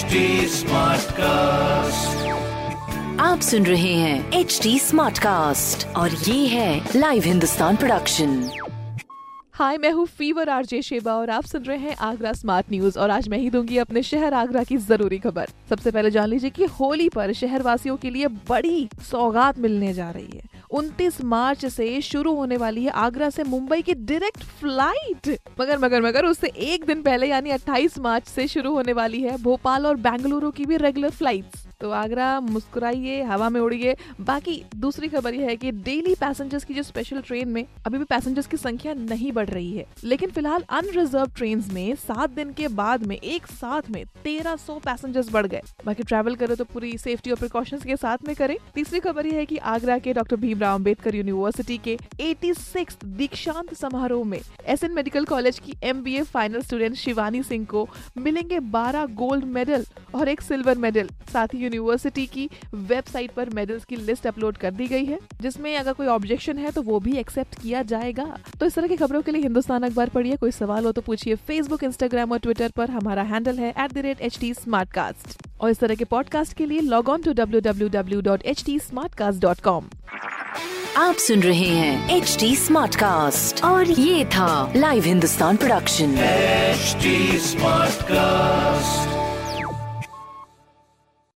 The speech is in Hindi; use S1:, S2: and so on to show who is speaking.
S1: HD कास्ट
S2: आप सुन रहे हैं एच डी स्मार्ट कास्ट और ये है लाइव हिंदुस्तान प्रोडक्शन
S3: हाय मैं हूँ फीवर आरजे शेबा और आप सुन रहे हैं आगरा स्मार्ट न्यूज़ और आज मैं ही दूँगी अपने शहर आगरा की ज़रूरी खबर। सबसे पहले जान लीजिए कि होली पर शहर वासियों के लिए बड़ी सौगात मिलने जा रही है। 29 मार्च से शुरू होने वाली है आगरा से मुंबई की डायरेक्ट फ़्लाइट मगर मगर मगर, उससे एक दिन पहले, यानी 28 मार्च से शुरू होने वाली है भोपाल और बेंगलुरु की भी रेगुलर फ्लाइट्स तो आगरा, मुस्कुराइए, हवा में उड़िए। बाकी दूसरी खबर यह है कि डेली पैसेंजर्स की जो स्पेशल ट्रेन में, अभी भी पैसेंजर्स की संख्या नहीं बढ़ रही है। लेकिन फ़िलहाल अनरिजर्व ट्रेन में सात दिन के बाद में, एक साथ में तेरह सौ पैसेंजर्स बढ़ गए। बाकी ट्रैवल करो तो पूरी सेफ्टी और प्रिकॉशन के साथ में करें। तीसरी खबर यह है की आगरा के डॉक्टर भीमराव अंबेडकर यूनिवर्सिटी के एटी दीक्षांत समारोह में एसएन मेडिकल कॉलेज की MBA final student Shivani Singh को मिलेंगे बारह गोल्ड मेडल और एक सिल्वर मेडल साथ ही यूनिवर्सिटी की वेबसाइट पर मेडल्स की लिस्ट अपलोड कर दी गई है जिसमें अगर कोई ऑब्जेक्शन है तो वो भी एक्सेप्ट किया जाएगा। तो इस तरह की खबरों के लिए हिंदुस्तान अखबार पढ़िए। कोई सवाल हो तो पूछिए फेसबुक इंस्टाग्राम और ट्विटर पर। हमारा हैंडल है at the rate H T और इस तरह के पॉडकास्ट के लिए log on to W W W dot H T smart cast dot com
S2: आप सुन रहे हैं एच डी स्मार्ट कास्ट और ये था live Hindustan production
S1: HD Smartcast.